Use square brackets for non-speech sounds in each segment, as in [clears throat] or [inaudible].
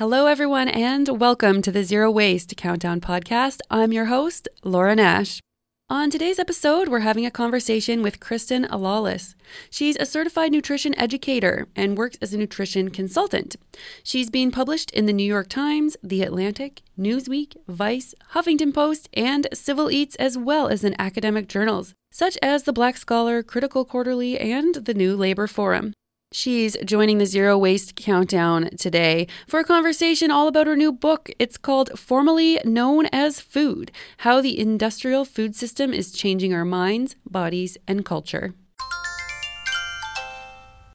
Hello, everyone, and welcome to the Zero Waste Countdown Podcast. I'm your host, Laura Nash. On today's episode, we're having a conversation with Kristin Lawless. She's a certified nutrition educator and works as a nutrition consultant. She's been published in the New York Times, The Atlantic, Newsweek, Vice, Huffington Post, and Civil Eats, as well as in academic journals, such as the Black Scholar, Critical Quarterly, and the New Labor Forum. She's joining the Zero Waste Countdown today for a conversation all about her new book. It's called Formerly Known as Food How the Industrial Food System is Changing Our Minds, Bodies, and Culture.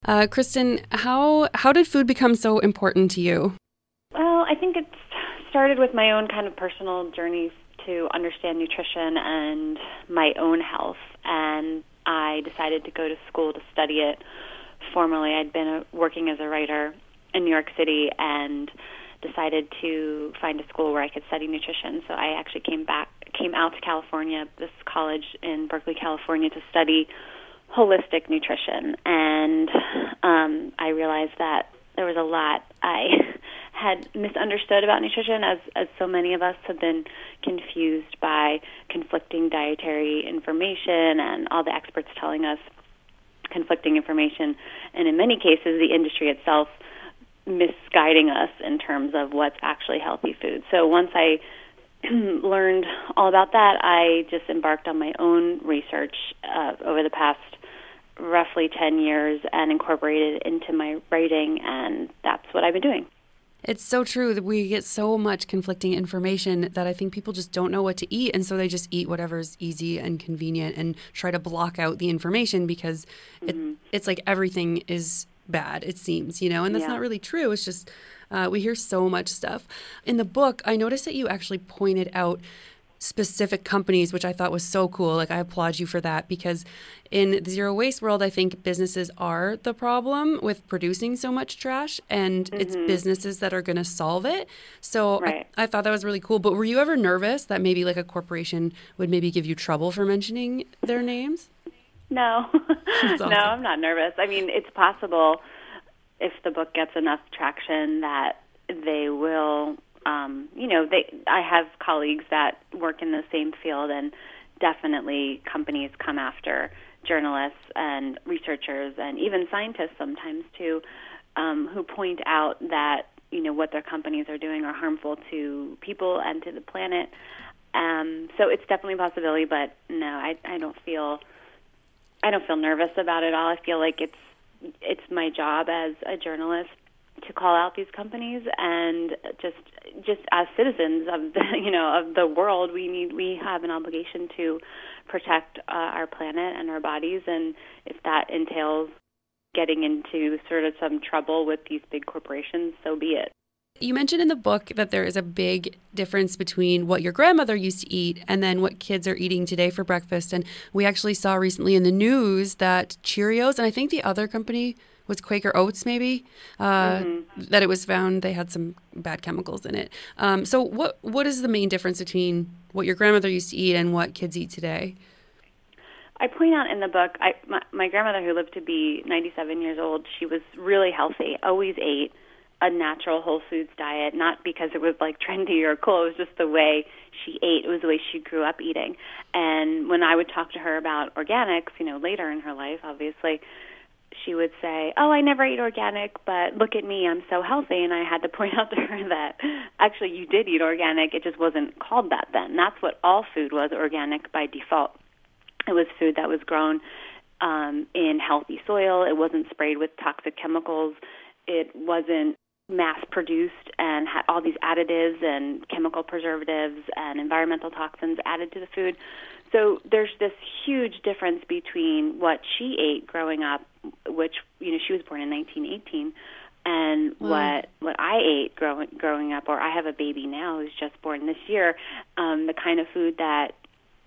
Uh, Kristin, how, how did food become so important to you? Well, I think it started with my own kind of personal journey to understand nutrition and my own health. And I decided to go to school to study it formally. I'd been a, working as a writer in New York City and decided to find a school where I could study nutrition. So I actually came back, came out to California, this college in Berkeley, California, to study holistic nutrition. And um, I realized that there was a lot I [laughs] had misunderstood about nutrition, as as so many of us have been confused by conflicting dietary information and all the experts telling us conflicting information, and in many cases, the industry itself misguiding us in terms of what's actually healthy food. So once I [clears throat] learned all about that, I just embarked on my own research uh, over the past roughly 10 years and incorporated it into my writing, and that's what I've been doing. It's so true that we get so much conflicting information that I think people just don't know what to eat. And so they just eat whatever's easy and convenient and try to block out the information because mm-hmm. it, it's like everything is bad, it seems, you know, and that's yeah. not really true. It's just uh, we hear so much stuff. In the book, I noticed that you actually pointed out specific companies, which I thought was so cool. Like, I applaud you for that because in the zero waste world, I think businesses are the problem with producing so much trash, and mm-hmm. it's businesses that are going to solve it. So right. I, I, thought that was really cool. But were you ever nervous that maybe like a corporation would maybe give you trouble for mentioning their names? No, [laughs] awesome. no, I'm not nervous. I mean, it's possible if the book gets enough traction that they will um, you know, they I have colleagues that work in the same field, and definitely companies come after journalists and researchers and even scientists sometimes too, um, who point out that you know what their companies are doing are harmful to people and to the planet. Um, so it's definitely a possibility, but no, I, I don't feel I don't feel nervous about it all. I feel like it's it's my job as a journalist to call out these companies and just just as citizens of the [laughs] you know of the world we need we have an obligation to protect uh, our planet and our bodies and if that entails getting into sort of some trouble with these big corporations so be it you mentioned in the book that there is a big difference between what your grandmother used to eat and then what kids are eating today for breakfast. And we actually saw recently in the news that Cheerios and I think the other company was Quaker Oats, maybe uh, mm-hmm. that it was found they had some bad chemicals in it. Um, so, what what is the main difference between what your grandmother used to eat and what kids eat today? I point out in the book, I, my, my grandmother, who lived to be 97 years old, she was really healthy. Always ate a natural whole foods diet, not because it was like [laughs] trendy or cool. It was just the way she ate. It was the way she grew up eating. And when I would talk to her about organics, you know, later in her life, obviously, she would say, "Oh, I never eat organic, but look at me, I'm so healthy." And I had to [laughs] point out to her that actually you did eat organic, it just wasn't called that then. That's what all food was organic by default. It was food that was grown um, in healthy soil. It wasn't sprayed with toxic chemicals. It wasn't mass produced and had all these additives and chemical preservatives and environmental toxins added to the food. So there's this huge difference between what she ate growing up, which you know she was born in 1918, And what what I ate growing growing up, or I have a baby now who's just born this year, um, the kind of food that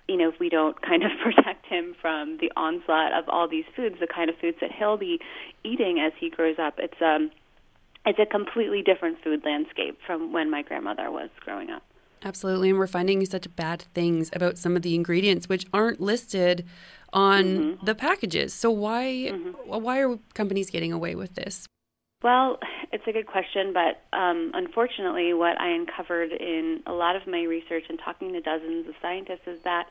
you know, if we don't [laughs] kind of protect him from the onslaught of all these foods, the kind of foods that he'll be eating as he grows up, it's um it's a completely different food landscape from when my grandmother was growing up. Absolutely, and we're finding such bad things about some of the ingredients which aren't listed on mm-hmm. the packages. So why mm-hmm. why are companies getting away with this? Well, [sighs] it's a good question, but um, unfortunately, what I uncovered in a lot of my research and talking to dozens of scientists is that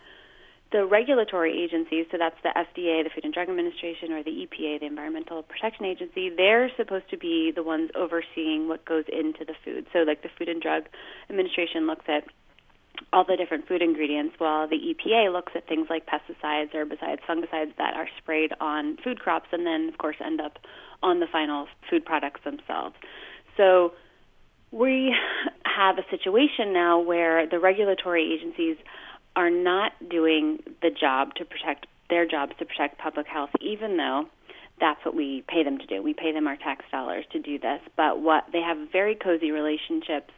the regulatory agencies, so that's the FDA, the Food and Drug Administration, or the EPA, the Environmental Protection Agency, they're supposed to be the ones overseeing what goes into the food. So, like the Food and Drug Administration looks at all the different food ingredients, while the EPA looks at things like pesticides, herbicides, fungicides that are sprayed on food crops and then, of course, end up on the final food products themselves. So, we have a situation now where the regulatory agencies are not doing the job to protect their jobs to protect public health, even though that's what we pay them to do. We pay them our tax dollars to do this. But what they have very cozy relationships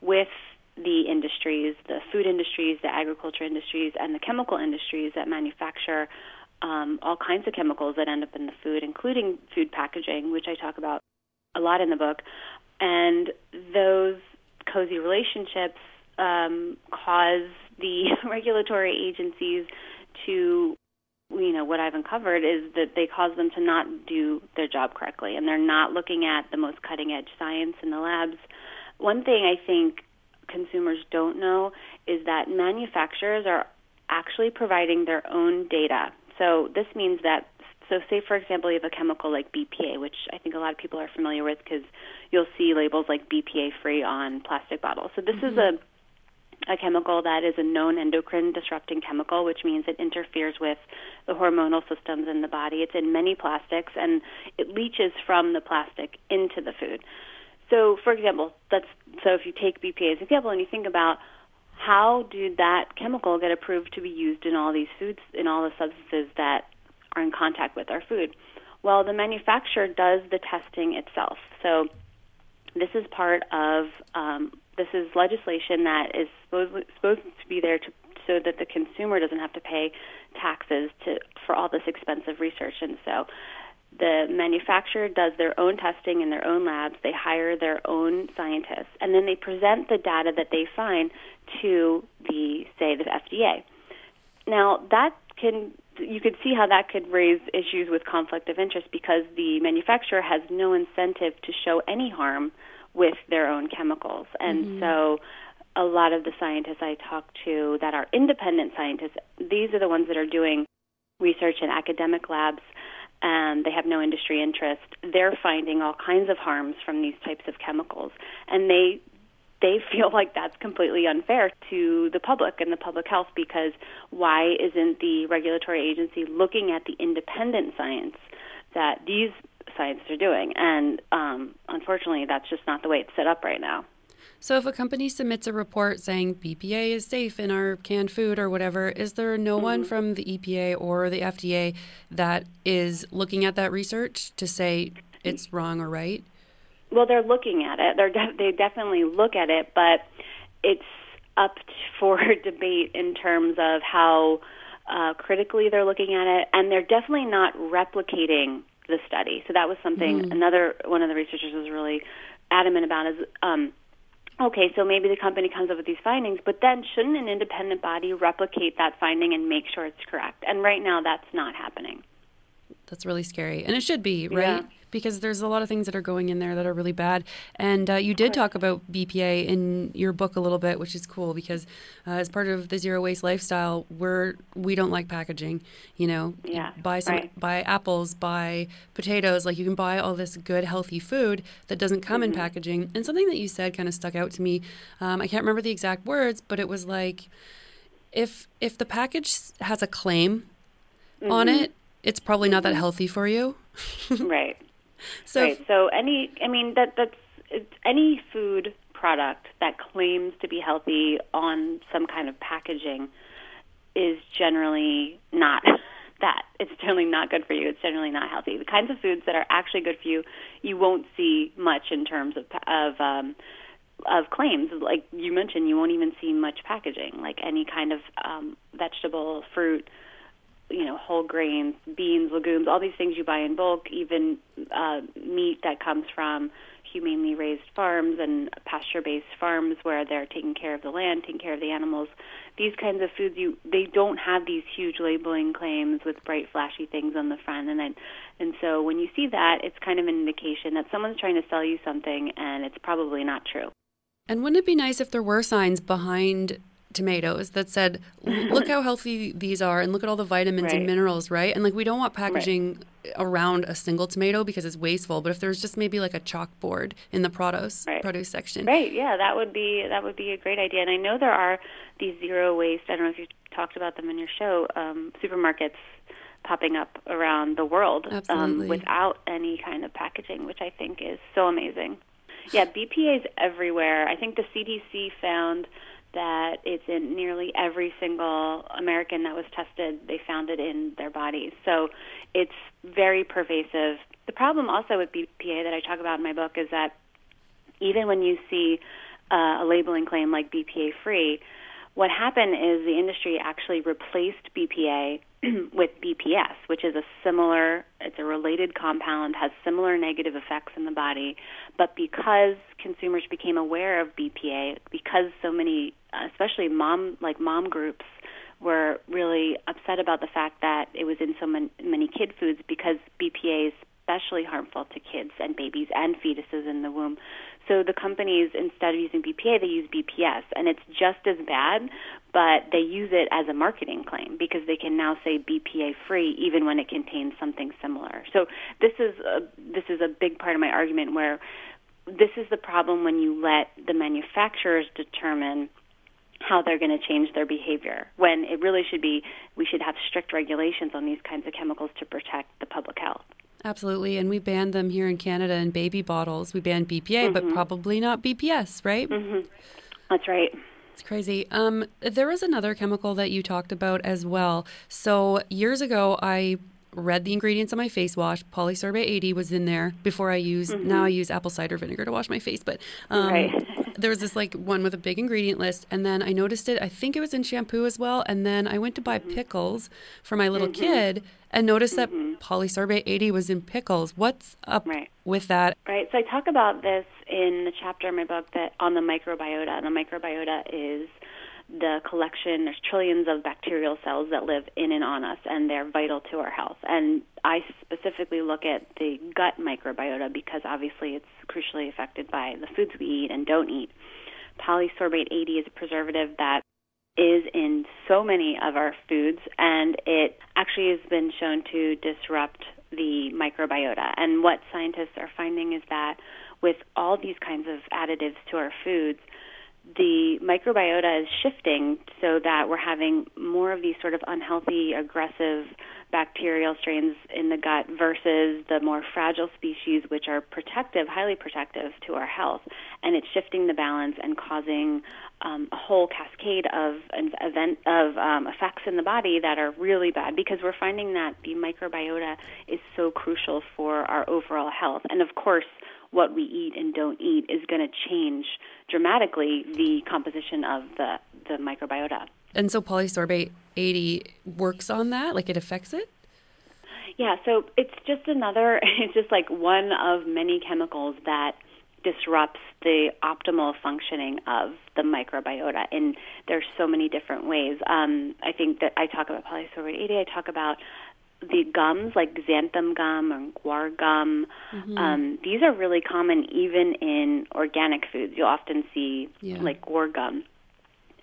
with the industries, the food industries, the agriculture industries, and the chemical industries that manufacture um, all kinds of chemicals that end up in the food, including food packaging, which I talk about a lot in the book. And those cozy relationships um, cause the [laughs] regulatory agencies to you know what I've uncovered is that they cause them to not do their job correctly and they're not looking at the most cutting edge science in the labs. One thing I think consumers don't know is that manufacturers are actually providing their own data. So this means that so say for example you have a chemical like BPA, which I think a lot of people are familiar with because you'll see labels like BPA free on plastic bottles. So this mm-hmm. is a a chemical that is a known endocrine disrupting chemical, which means it interferes with the hormonal systems in the body. It's in many plastics and it leaches from the plastic into the food. So, for example, that's so if you take BPA as an example and you think about how did that chemical get approved to be used in all these foods, in all the substances that are in contact with our food? Well, the manufacturer does the testing itself. So, this is part of um, this is legislation that is supposed, supposed to be there to, so that the consumer doesn't have to pay taxes to for all this expensive research. And so the manufacturer does their own testing in their own labs. They hire their own scientists, and then they present the data that they find to the say the FDA. Now that can you could see how that could raise issues with conflict of interest because the manufacturer has no incentive to show any harm with their own chemicals. And mm-hmm. so a lot of the scientists I talk to that are independent scientists, these are the ones that are doing research in academic labs and they have no industry interest. They're finding all kinds of harms from these types of chemicals and they they [laughs] feel like that's completely unfair to the public and the public health because why isn't the regulatory agency looking at the independent science that these scientists are doing. And um, unfortunately, that's just not the way it's set up right now. So, if a company submits a report saying BPA is safe in our canned food or whatever, is there no mm-hmm. one from the EPA or the FDA that is looking at that research to say it's wrong or right? Well, they're looking at it. They're de- they definitely look at it, but it's up for [laughs] debate in terms of how uh, critically they're looking at it, and they're definitely not replicating the study. So that was something mm. another one of the researchers was really adamant about is um, okay, so maybe the company comes up with these findings, but then shouldn't an independent body replicate that finding and make sure it's correct? And right now that's not happening. That's really scary. And it should be, right? Yeah because there's a lot of things that are going in there that are really bad. And uh, you did talk about BPA in your book a little bit, which is cool because uh, as part of the zero waste lifestyle, we're we don't like packaging. You know, yeah, buy some right. buy apples, buy potatoes. Like you can buy all this good healthy food that doesn't come mm-hmm. in packaging. And something that you said kind of stuck out to me. Um, I can't remember the exact words, but it was like if if the package has a claim mm-hmm. on it, it's probably not that mm-hmm. healthy for you. [laughs] right. So, right. So any, I mean, that that's any food product that claims to be healthy on some kind of packaging is generally not [laughs] that. It's generally not good for you. It's generally not healthy. The kinds of foods that are actually good for you, you won't see much in terms of of um, of claims. Like you mentioned, you won't even see much packaging, like any kind of um, vegetable, fruit, you know, whole grains, beans, legumes, all these things you buy in bulk, even uh, meat that comes from humanely raised farms and pasture-based farms where they're taking care of the land, taking care of the animals. These kinds of foods, you they don't have these huge labeling claims with bright, flashy things on the front, and then, and so when you see that, it's kind of an indication that someone's trying to sell you something, and it's probably not true. And wouldn't it be nice if there were signs behind tomatoes that said, [laughs] "Look how healthy these are, and look at all the vitamins right. and minerals," right? And like we don't want packaging right. around a single tomato because it's wasteful. But if there's just maybe like a chalkboard in the produce right. produce section, right? Yeah, that would be that would be a great idea. And I know there are these zero waste. I don't know if you talked about them in your show. Um, supermarkets popping up around the world um, without any kind of packaging, which I think is so amazing. Yeah, BPA is everywhere. I think the CDC found that it's in nearly every single American that was tested. They found it in their bodies. So it's very pervasive. The problem also with BPA that I talk about in my book is that even when you see uh, a labeling claim like BPA free, what happened is the industry actually replaced BPA [clears throat] with BPS, which is a similar, it's a related compound, has similar negative effects in the body. But because consumers became aware of BPA, because so many, especially mom, like mom groups, were really upset about the fact that it was in so many, many kid foods because BPA is especially harmful to kids and babies and fetuses in the womb. So the companies, instead of using BPA, they use BPS, and it's just as bad, but they use it as a marketing claim because they can now say BPA free even when it contains something similar. So this is a, this is a big part of my argument where this is the problem when you let the manufacturers determine how they're going to change their behavior when it really should be we should have strict regulations on these kinds of chemicals to protect the public health. Absolutely. And we banned them here in Canada in baby bottles. We banned BPA, mm-hmm. but probably not BPS, right? Mm-hmm. That's right. It's crazy. Um, there was another chemical that you talked about as well. So years ago, I read the ingredients on my face wash. Polysorbate 80 was in there before I use. Mm-hmm. Now I use apple cider vinegar to wash my face, but um, right. [laughs] there was this like one with a big ingredient list, and then I noticed it. I think it was in shampoo as well, and then I went to buy mm-hmm. pickles for my little mm-hmm. kid, and noticed that Mm-hmm. polysorbate 80 was in pickles. What's up Right. with that? Right. So I talk about this in the chapter in my book that on the microbiota. And the microbiota is the collection. There's trillions of bacterial cells that live in and on us, and they're vital to our health. And I specifically look at the gut microbiota because obviously it's crucially affected by the foods we eat and don't eat. Polysorbate 80 is a preservative that is in so many of our foods, and it actually has been shown to disrupt the microbiota. And what scientists are finding is that with all these kinds of additives to our foods, the microbiota is shifting so that we're having more of these sort of unhealthy, aggressive bacterial strains in the gut versus the more fragile species, which are protective, highly protective to our health. And it's shifting the balance and causing um, a whole cascade of event of um, effects in the body that are really bad because we're finding that the microbiota is so crucial for our overall health. And of course, what we eat and don't eat is going to change dramatically the composition of the, the microbiota. And so polysorbate 80 works on that? Like it affects it? Yeah, so it's just another, [laughs] it's just like one of many chemicals that disrupts the optimal functioning of the microbiota. And there's so many different ways. Um, I think that I talk about polysorbate 80, I talk about the gums like xanthan gum and guar gum. Mm-hmm. Um, these are really common even in organic foods. You'll often see Yeah. like guar gum.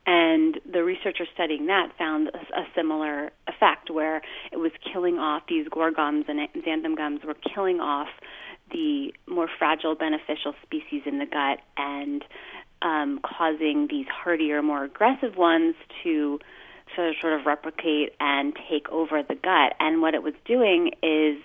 And the researchers studying that found a, a similar effect where it was killing off these guar gums and xanthan gums were killing off the more fragile beneficial species in the gut and um, causing these hardier, more aggressive ones to of, sort of replicate and take over the gut. And what it was doing is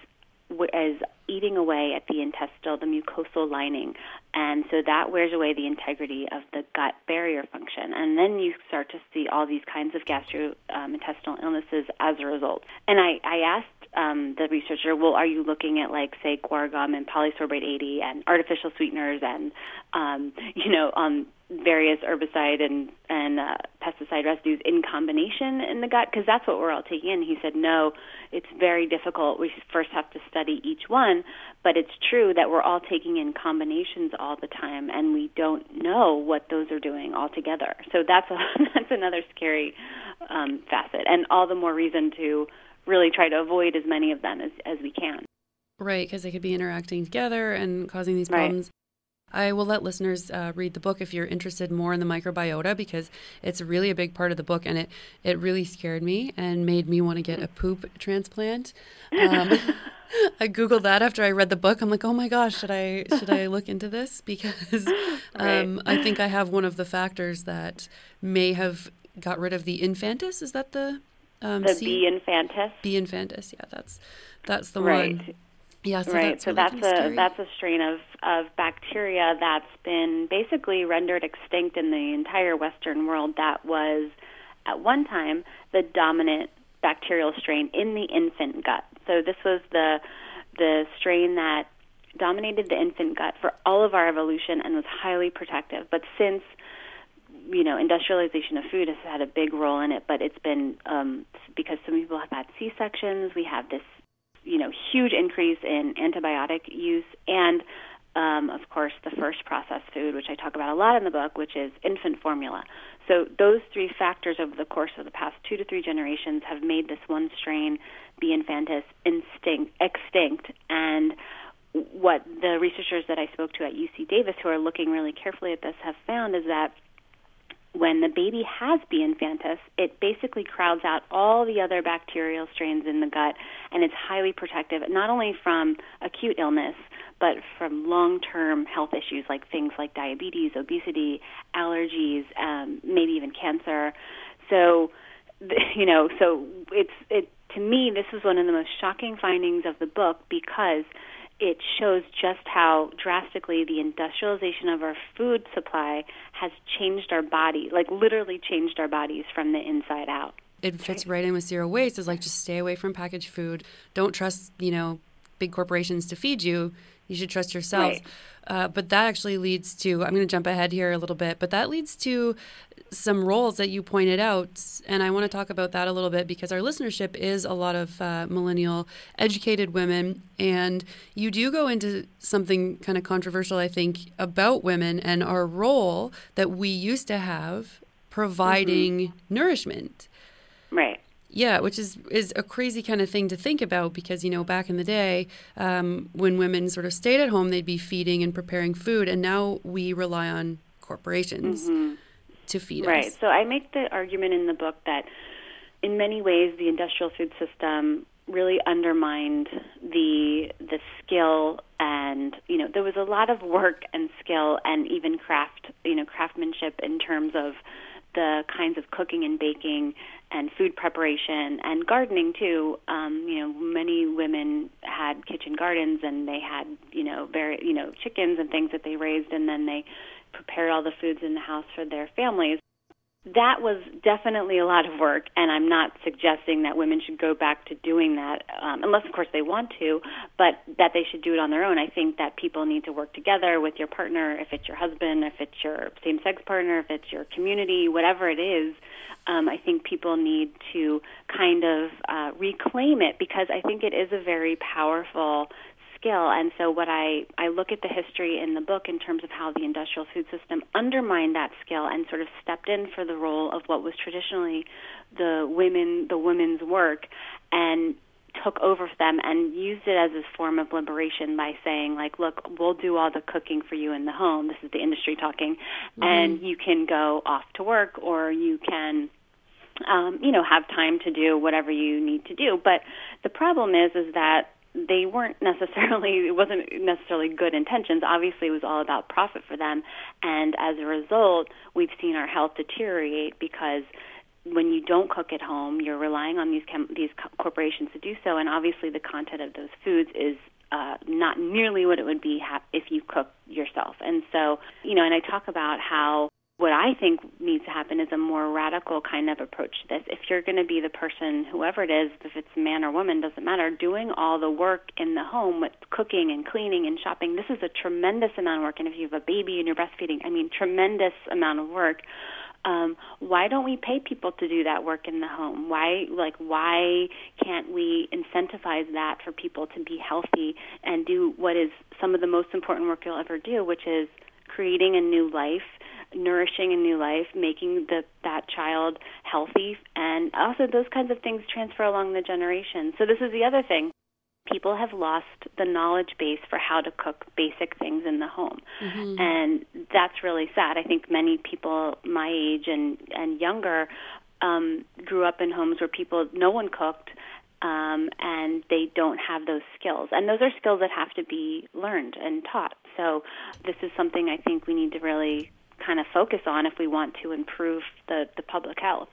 is eating away at the intestinal, the mucosal lining And so that wears away the integrity of the gut barrier function. And then you start to see all these kinds of gastrointestinal um, illnesses as a result. And I, I asked um, the researcher, well, are you looking at like say guar gum and polysorbate 80 and artificial sweeteners and um, [laughs] you know um, various herbicide and and uh, pesticide residues in combination in the gut because that's what we're all taking in. He said no, it's very difficult. We first have to study each one, but it's true that we're all taking in combinations all the time and we don't know what those are doing all together. So that's a, [laughs] that's another scary um, facet, and all the more reason to really try to avoid as many of them as, as we can. Right, because they could be interacting together and causing these problems. Right. I will let listeners uh, read the book if you're interested more in the microbiota because it's really a big part of the book and it, it really scared me and made me want to get a poop transplant. [laughs] Um, [laughs] I googled that after I read the book. I'm like, oh my gosh, should I should I look into this [laughs] because um, right. I think I have one of the factors that may have got rid of the infantis. Is that the um, the C- B infantis. B infantis, yeah, that's that's the right. one. Yeah, so right. That's so really that's a that's a strain of of bacteria that's been basically rendered extinct in the entire Western world. That was at one time the dominant bacterial strain in the infant gut. So this was the the strain that dominated the infant gut for all of our evolution and was highly protective. But since you know, industrialization of food has had a big role in it, but it's been um, because some people have had C sections. We have this, you know, huge increase in antibiotic use, and um, of course, the first processed food, which I talk about a lot in the book, which is infant formula. So those three factors over the course of the past two to three generations have made this one strain, B. infantis, instinct, extinct, and what the researchers that I spoke to at UC Davis, who are looking really carefully at this, have found is that when the baby has B. infantis, it basically crowds out all the other bacterial strains in the gut, and it's highly protective, not only from acute illness, but from long-term health issues like things like diabetes, obesity, allergies, um, maybe even cancer. So, [laughs] you know, so it's it to me this was one of the most shocking findings of the book because it shows just how drastically the industrialization of our food supply has changed our body, like literally changed our bodies from the inside out. It fits right in with zero waste. Is like just stay away from packaged food. Don't trust, you know, big corporations to feed you. You should trust yourself. Right. Uh, but that actually leads to, I'm going to jump ahead here a little bit, but that leads to some roles that you pointed out. And I want to talk about that a little bit because our listenership is a lot of uh, millennial educated women. And you do go into something kind of controversial, I think, about women and our role that we used to have providing mm-hmm. nourishment. Yeah, which is is a crazy kind of thing to think about because you know back in the day um, when women sort of stayed at home, they'd be feeding and preparing food, and now we rely on corporations mm-hmm. to feed right. us. Right. So I make the argument in the book that in many ways the industrial food system really undermined the the skill and you know there was a lot of work and skill and even craft you know craftsmanship in terms of the kinds of cooking and baking and food preparation and gardening too. Um, you know, many women had kitchen gardens and they had, you know, very, you know, chickens and things that they raised and then they prepared all the foods in the house for their families. That was definitely a lot of work, and I'm not suggesting that women should go back to doing that, um, unless, of course, they want to, but that they should do it on their own. I think that people need to work together with your partner, if it's your husband, if it's your same sex partner, if it's your community, whatever it is. Um, I think people need to kind of uh, reclaim it because I think it is a very powerful skill. And so, what I, I look at the history in the book in terms of how the industrial food system undermined that skill and sort of stepped in for the role of what was traditionally the women, the women's work, and took over for them and used it as a form of liberation by saying like look we'll do all the cooking for you in the home this is the industry talking mm-hmm. and you can go off to work or you can um, you know have time to do whatever you need to do but the problem is is that they weren't necessarily it wasn't necessarily good intentions. Obviously it was all about profit for them. And as a result we've seen our health deteriorate because when you don't cook at home you're relying on these chem- these co- corporations to do so. And obviously the content of those foods is uh, not nearly what it would be ha- if you cook yourself. And so, you know, and I talk about how what I think needs to happen is a more radical kind of approach to this. If you're going to be the person, whoever it is, if it's man or woman, doesn't matter, doing all the work in the home with cooking and cleaning and shopping, this is a tremendous amount of work. And if you have a baby and you're breastfeeding, I mean, tremendous amount of work. Um, why don't we pay people to do that work in the home? Why, like, why can't we incentivize that for people to be healthy and do what is some of the most important work you'll ever do, which is creating a new life nourishing a new life, making the that child healthy, and also those kinds of things transfer along the generations. So this is the other thing. People have lost the knowledge base for how to cook basic things in the home. Mm-hmm. And that's really sad. I think many people my age and and younger um grew up in homes where people no one cooked um, and they don't have those skills. And those are skills that have to be learned and taught. So this is something I think we need to really kind of focus on if we want to improve the, the public health.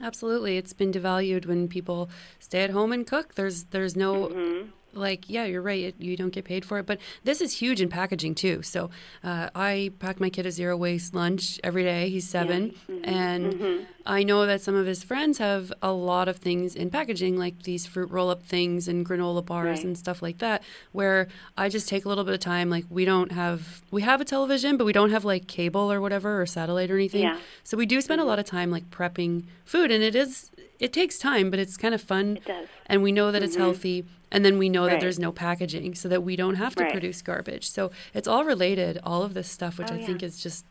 Absolutely, it's been devalued when people stay at home and cook. There's there's no mm-hmm like yeah you're right you don't get paid for it but this is huge in packaging too so uh, i pack my kid a zero waste lunch every day he's seven yeah. mm-hmm. and mm-hmm. i know that some of his friends have a lot of things in packaging like these fruit roll up things and granola bars right. and stuff like that where i just take a little bit of time like we don't have we have a television but we don't have like cable or whatever or satellite or anything yeah. so we do spend a lot of time like prepping food and it is it takes time but it's kind of fun it does. and we know that it's mm-hmm. healthy and then we know right. that there's no packaging so that we don't have to right. produce garbage so it's all related all of this stuff which oh, i yeah. think is just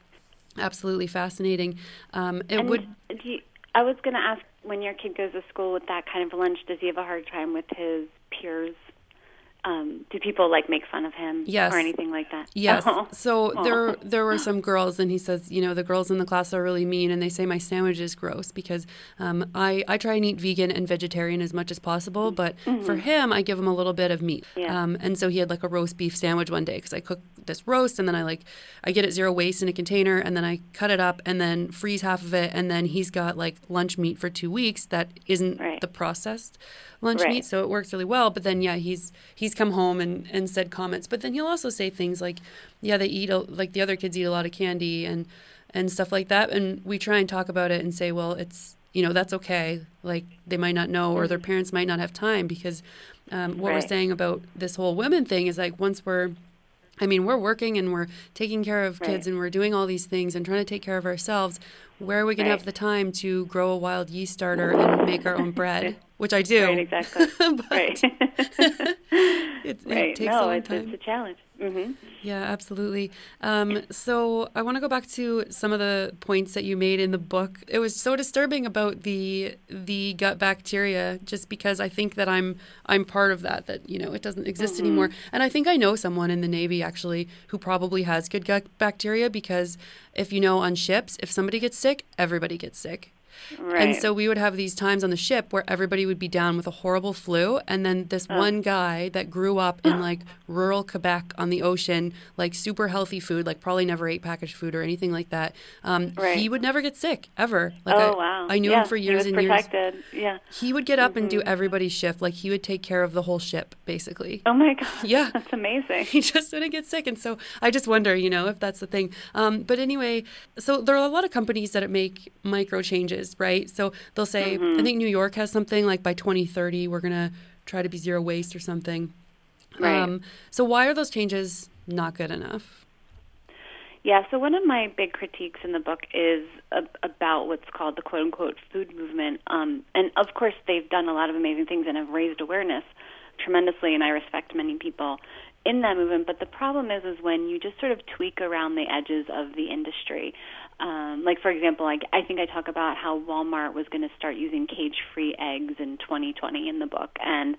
absolutely fascinating um, it and would you, i was going to ask when your kid goes to school with that kind of lunch does he have a hard time with his peers um, do people like make fun of him yes. or anything like that? Yes. Oh. So there there were some girls, and he says, you know, the girls in the class are really mean, and they say my sandwich is gross because um, I I try and eat vegan and vegetarian as much as possible, but mm-hmm. for him, I give him a little bit of meat. Yeah. Um, and so he had like a roast beef sandwich one day because I cook this roast, and then I like I get it zero waste in a container, and then I cut it up, and then freeze half of it, and then he's got like lunch meat for two weeks that isn't right. the processed lunch right. meat, so it works really well. But then yeah, he's he's come home and and said comments, but then he'll also say things like, yeah, they eat a, like the other kids eat a lot of candy and and stuff like that, and we try and talk about it and say, well, it's you know that's okay. Like they might not know, or their Mm-hmm. parents might not have time because um, what Right. we're saying about this whole women thing is like once we're I mean, we're working and we're taking care of kids Right. and we're doing all these things and trying to take care of ourselves. Where are we going to have the time to grow a wild yeast starter and make our own bread? [laughs] Which I do. Right, exactly. [laughs] But right. [laughs] it, it right. takes no, it's, time. it's a challenge. Hmm Yeah, absolutely. Um, so I want to go back to some of the points that you made in the book. It was so disturbing about the the gut bacteria, just because I think that I'm I'm part of that. That you know it doesn't exist Mm-hmm. anymore, and I think I know someone in the Navy actually who probably has good gut bacteria because if you know on ships, if somebody gets sick, everybody gets sick. Right. And so we would have these times on the ship where everybody would be down with a horrible flu. And then this Oh. one guy that grew up in like rural Quebec on the ocean, like super healthy food, like probably never ate packaged food or anything like that. Um, Right. He would never get sick ever. Like oh I, wow! I knew yeah, him for years and was years. protected. Yeah. He would get up and do Mm-hmm. everybody's shift. Like he would take care of the whole ship, basically. Oh my god. [laughs] Yeah. That's amazing. he just wouldn't get sick. And so I just wonder, you know, if that's the thing. Um, but anyway, so there are a lot of companies that make micro changes, right? So they'll say, Mm-hmm. I think New York has something like by 2030, we're going to try to be zero waste or something. Right. Um, so why are those changes not good enough? Yeah, so one of my big critiques in the book is about what's called the quote unquote food movement. Um, and of course, they've done a lot of amazing things and have raised awareness tremendously, and I respect many people in that movement. But the problem is, is when you just sort of tweak around the edges of the industry. Um, like for example, like I think I talk about how Walmart was going to start using cage-free eggs in 2020 in the book, and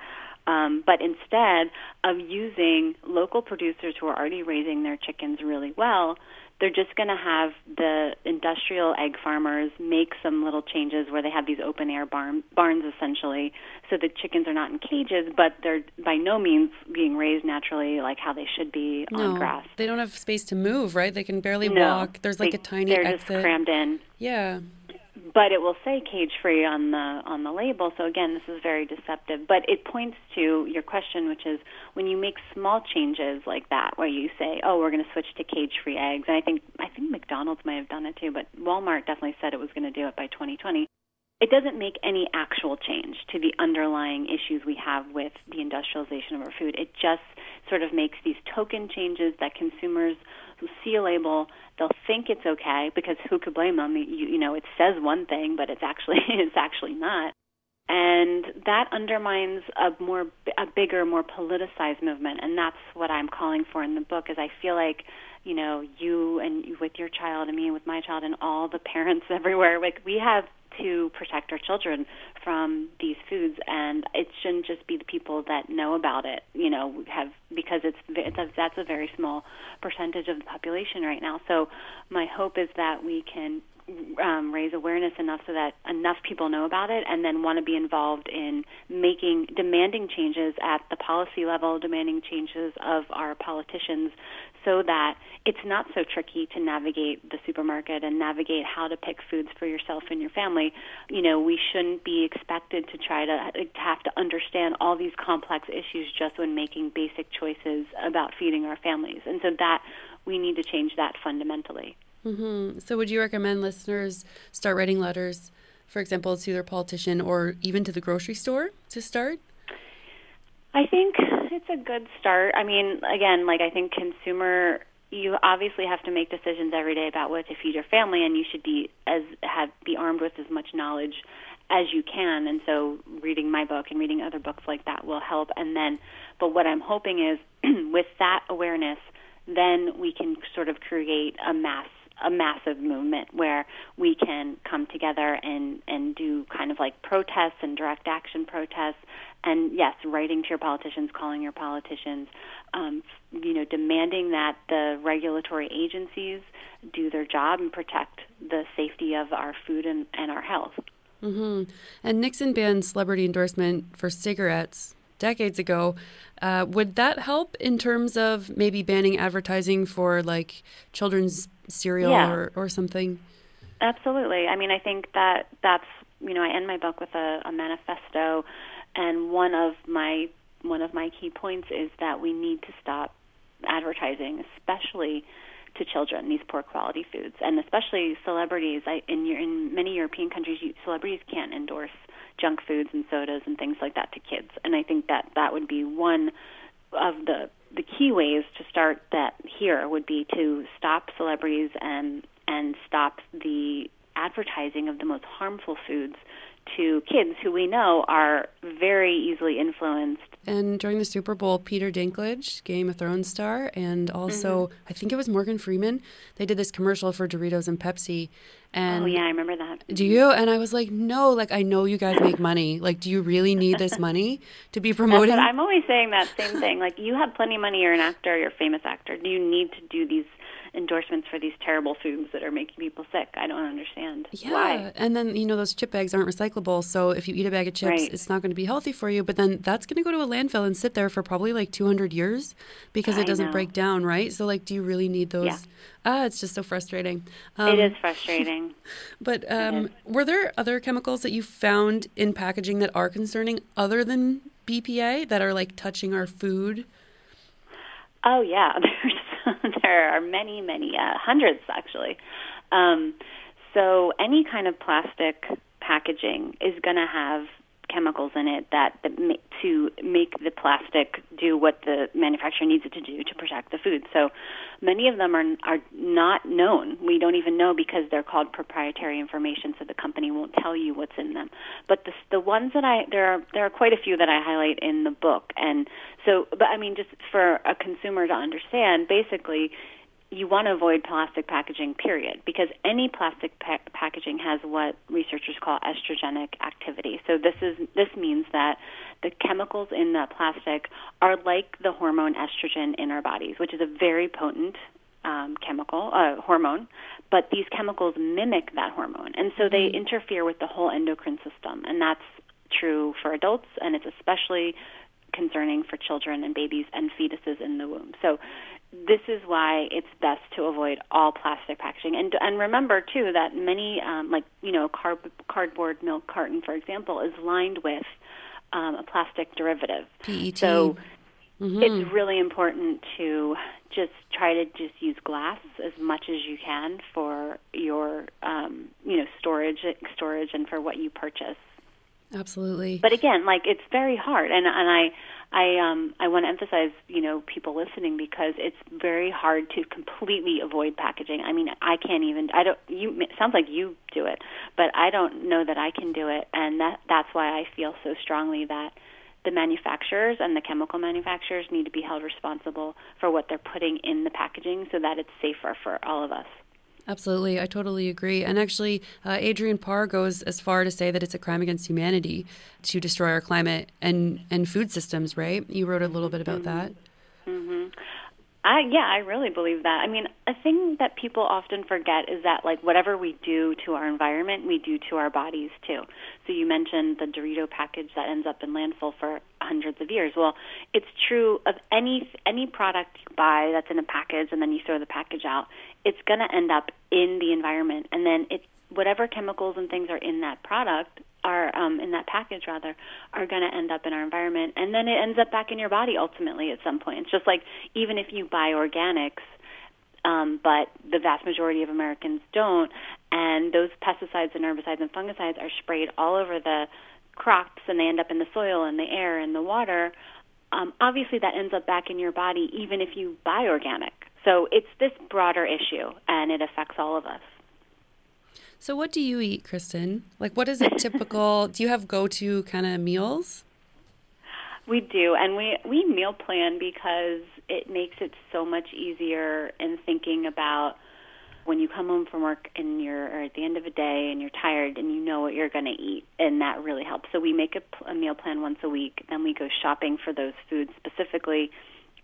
um, but instead of using local producers who are already raising their chickens really well, they're just going to have the industrial egg farmers make some little changes where they have these open air barn, barns essentially, so the chickens are not in cages, but they're by no means being raised naturally like how they should be on grass. they don't have space to move, right? They can barely No, walk. There's like they- a tiny They're exit. just crammed in. Yeah. But it will say cage free on the on the label. So again, this is very deceptive. But it points to your question, which is when you make small changes like that, where you say, "Oh, we're going to switch to cage free eggs," and I think I think McDonald's might have done it too, but Walmart definitely said it was going to do it by 2020. It doesn't make any actual change to the underlying issues we have with the industrialization of our food. It just sort of makes these token changes that consumers see a label, they'll think it's okay because who could blame them? You, you know, it says one thing, but it's actually [laughs] it's actually not. And that undermines a more a bigger, more politicized movement, and that's what I'm calling for in the book. Is I feel like, you know, you and with your child, and me with my child, and all the parents [laughs] everywhere, like we have to protect our children from these foods and it shouldn't just be the people that know about it you know have because it's, it's a, that's a very small percentage of the population right now. So my hope is that we can um, raise awareness enough so that enough people know about it and then want to be involved in making demanding changes at the policy level demanding changes of our politicians so that it's not so tricky to navigate the supermarket and navigate how to pick foods for yourself and your family. You know, we shouldn't be expected to try to, to have to understand all these complex issues just when making basic choices about feeding our families. And so that we need to change that fundamentally. Mm-hmm. So, would you recommend listeners start writing letters, for example, to their politician or even to the grocery store to start? I think it's a good start. I mean, again, like I think consumer you obviously have to make decisions every day about what to feed your family and you should be as have be armed with as much knowledge as you can and so reading my book and reading other books like that will help and then but what I'm hoping is [clears throat] with that awareness then we can sort of create a mass a massive movement where we can come together and and do kind of like protests and direct action protests and yes writing to your politicians calling your politicians um, you know demanding that the regulatory agencies do their job and protect the safety of our food and, and our health mm-hmm. and nixon banned celebrity endorsement for cigarettes decades ago. Uh, would that help in terms of maybe banning advertising for like children's cereal yeah. or, or something? Absolutely. I mean, I think that that's you know I end my book with a, a manifesto, and one of my one of my key points is that we need to stop advertising, especially to children, these poor quality foods, and especially celebrities. I, in in many European countries, you, celebrities can't endorse junk foods and sodas and things like that to kids. And I think that that would be one of the the key ways to start that here would be to stop celebrities and and stop the advertising of the most harmful foods to kids who we know are very easily influenced. And during the Super Bowl, Peter Dinklage, Game of Thrones star, and also mm-hmm. I think it was Morgan Freeman, they did this commercial for Doritos and Pepsi. And oh yeah, I remember that. Do you? And I was like, no, like I know you guys make money. Like, do you really need this money to be [laughs] promoting? I'm always saying that same thing. Like, you have plenty of money. You're an actor. You're a famous actor. Do you need to do these endorsements for these terrible foods that are making people sick. I don't understand. Yeah. Why? And then, you know, those chip bags aren't recyclable. So if you eat a bag of chips, right. it's not going to be healthy for you. But then that's going to go to a landfill and sit there for probably like 200 years because it doesn't break down, right? So, like, do you really need those? Yeah. Ah, it's just so frustrating. Um, it is [laughs] frustrating. but um, were there other chemicals that you found in packaging that are concerning other than BPA that are like touching our food? Oh yeah, [laughs] there's [laughs] there are many, many, uh, hundreds actually. Um, so any kind of plastic packaging is going to have chemicals in it that, that ma- to make the plastic do what the manufacturer needs it to do to protect the food. So many of them are are not known. We don't even know because they're called proprietary information, so the company won't tell you what's in them. But the the ones that I there are there are quite a few that I highlight in the book, and so but I mean just for a consumer to understand, basically you want to avoid plastic packaging, period, because any plastic pa- packaging has what researchers call estrogenic activity. So this is this means that the chemicals in that plastic are like the hormone estrogen in our bodies, which is a very potent um, chemical uh, hormone. But these chemicals mimic that hormone, and so they mm-hmm. interfere with the whole endocrine system, and that's true for adults, and it's especially concerning for children and babies and fetuses in the womb. So this is why it's best to avoid all plastic packaging. And and remember too that many, um, like you know, car- cardboard milk carton, for example, is lined with um, a plastic derivative. PET. So Mm-hmm. it's really important to just try to just use glass as much as you can for your um, you know storage storage and for what you purchase. Absolutely. But again, like it's very hard, and and I I um I want to emphasize you know people listening because it's very hard to completely avoid packaging. I mean, I can't even I don't you it sounds like you do it, but I don't know that I can do it, and that that's why I feel so strongly that the manufacturers and the chemical manufacturers need to be held responsible for what they're putting in the packaging so that it's safer for all of us. Absolutely, I totally agree. And actually, uh, Adrian Parr goes as far to say that it's a crime against humanity to destroy our climate and, and food systems, right? You wrote a little bit about that. Mm-hmm. I yeah, I really believe that. I mean, a thing that people often forget is that like whatever we do to our environment, we do to our bodies too. So you mentioned the Dorito package that ends up in landfill for hundreds of years. Well, it's true of any any product you buy that's in a package and then you throw the package out. It's going to end up in the environment and then it whatever chemicals and things are in that product are um, in that package rather are going to end up in our environment, and then it ends up back in your body ultimately at some point. It's just like even if you buy organics, um, but the vast majority of Americans don't, and those pesticides and herbicides and fungicides are sprayed all over the crops, and they end up in the soil and the air and the water. Um, obviously, that ends up back in your body, even if you buy organic. So it's this broader issue, and it affects all of us. So, what do you eat, Kristin? Like, what is a typical? [laughs] do you have go-to kind of meals? We do, and we we meal plan because it makes it so much easier in thinking about when you come home from work and you're or at the end of a day and you're tired and you know what you're going to eat, and that really helps. So we make a, a meal plan once a week, then we go shopping for those foods specifically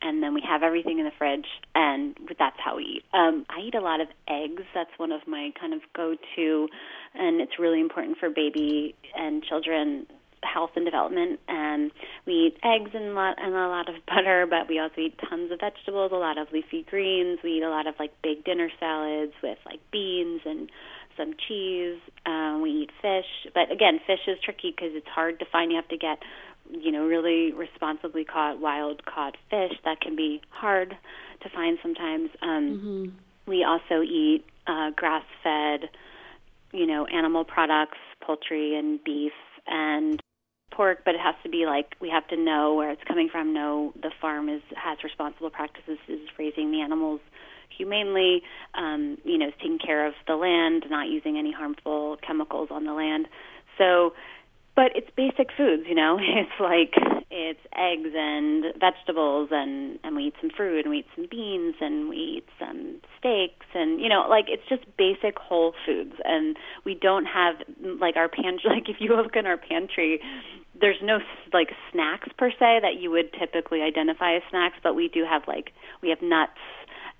and then we have everything in the fridge, and that's how we eat. Um, I eat a lot of eggs. That's one of my kind of go-to, and it's really important for baby and children health and development. And we eat eggs and a lot and a lot of [laughs] butter, but we also eat tons of vegetables, a lot of leafy greens. We eat a lot of like big dinner salads with like beans and some cheese. Uh, we eat fish, but again, fish is tricky because it's hard to find. You have to get you know, really responsibly caught wild caught fish that can be hard to find sometimes. Um, mm-hmm. We also eat uh, grass fed, you know, animal products, poultry and beef and pork, but it has to be like we have to know where it's coming from. Know the farm is has responsible practices, is raising the animals humanely, um, you know, taking care of the land, not using any harmful chemicals on the land. So but it's basic foods, you know. [laughs] It's like it's eggs and vegetables and and we eat some fruit and we eat some beans and we eat some steaks and you know, like it's just basic whole foods and we don't have like our pantry [laughs] like if you look in our pantry there's no like snacks per se that you would typically identify as snacks, but we do have like we have nuts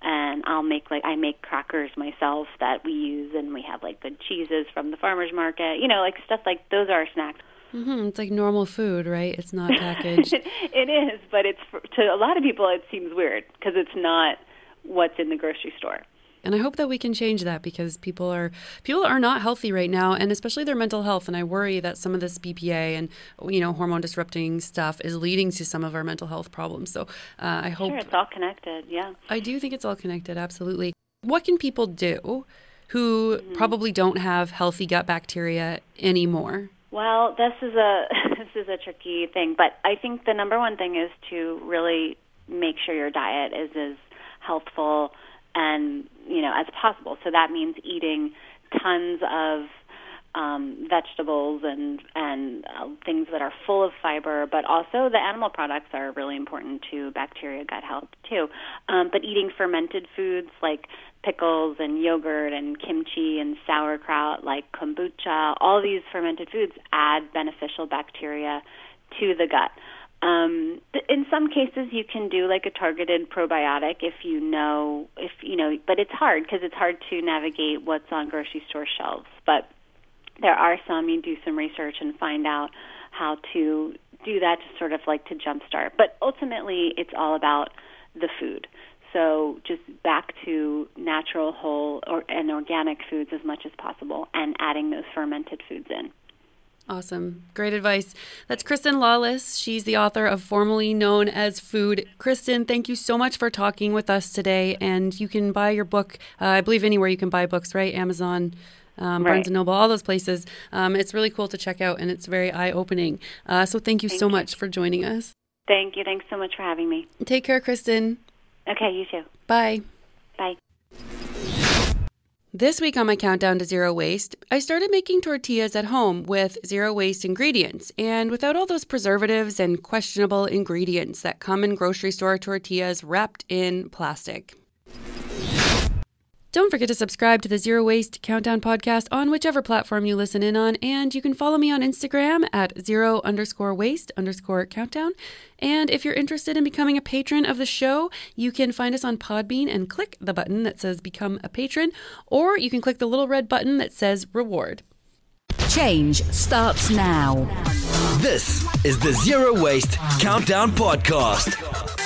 and I'll make like I make crackers myself that we use, and we have like good cheeses from the farmers market. You know, like stuff like those are our snacks. Mm-hmm. It's like normal food, right? It's not packaged. [laughs] it is, but it's to a lot of people it seems weird because it's not what's in the grocery store. And I hope that we can change that because people are people are not healthy right now, and especially their mental health. And I worry that some of this BPA and you know hormone disrupting stuff is leading to some of our mental health problems. So uh, I hope sure, it's all connected. Yeah, I do think it's all connected. Absolutely. What can people do who mm-hmm. probably don't have healthy gut bacteria anymore? Well, this is a [laughs] this is a tricky thing, but I think the number one thing is to really make sure your diet is as healthful and you know as possible. So that means eating tons of um, vegetables and and uh, things that are full of fiber, but also the animal products are really important to bacteria gut health too. Um, but eating fermented foods like pickles and yogurt and kimchi and sauerkraut, like kombucha, all these fermented foods add beneficial bacteria to the gut. Um, in some cases, you can do like a targeted probiotic if you know if you know, but it's hard because it's hard to navigate what's on grocery store shelves. But there are some you do some research and find out how to do that to sort of like to jumpstart. But ultimately, it's all about the food. So just back to natural, whole, or, and organic foods as much as possible, and adding those fermented foods in. Awesome. Great advice. That's Kristin Lawless. She's the author of Formerly Known as Food. Kristin, thank you so much for talking with us today. And you can buy your book, uh, I believe, anywhere you can buy books, right? Amazon. Um, Right. Barnes and Noble, all those places. Um, it's really cool to check out, and it's very eye-opening. Uh, so thank you Thank so you. much for joining us. Thank you. Thanks so much for having me. Take care, Kristin. Okay, you too. Bye. Bye. This week on my countdown to zero waste, I started making tortillas at home with zero waste ingredients and without all those preservatives and questionable ingredients that come in grocery store tortillas wrapped in plastic. Don't forget to subscribe to the Zero Waste Countdown podcast on whichever platform you listen in on, and you can follow me on Instagram at zero underscore waste underscore countdown. And if you're interested in becoming a patron of the show, you can find us on Podbean and click the button that says Become a Patron, or you can click the little red button that says Reward. Change starts now. This is the Zero Waste Countdown Podcast.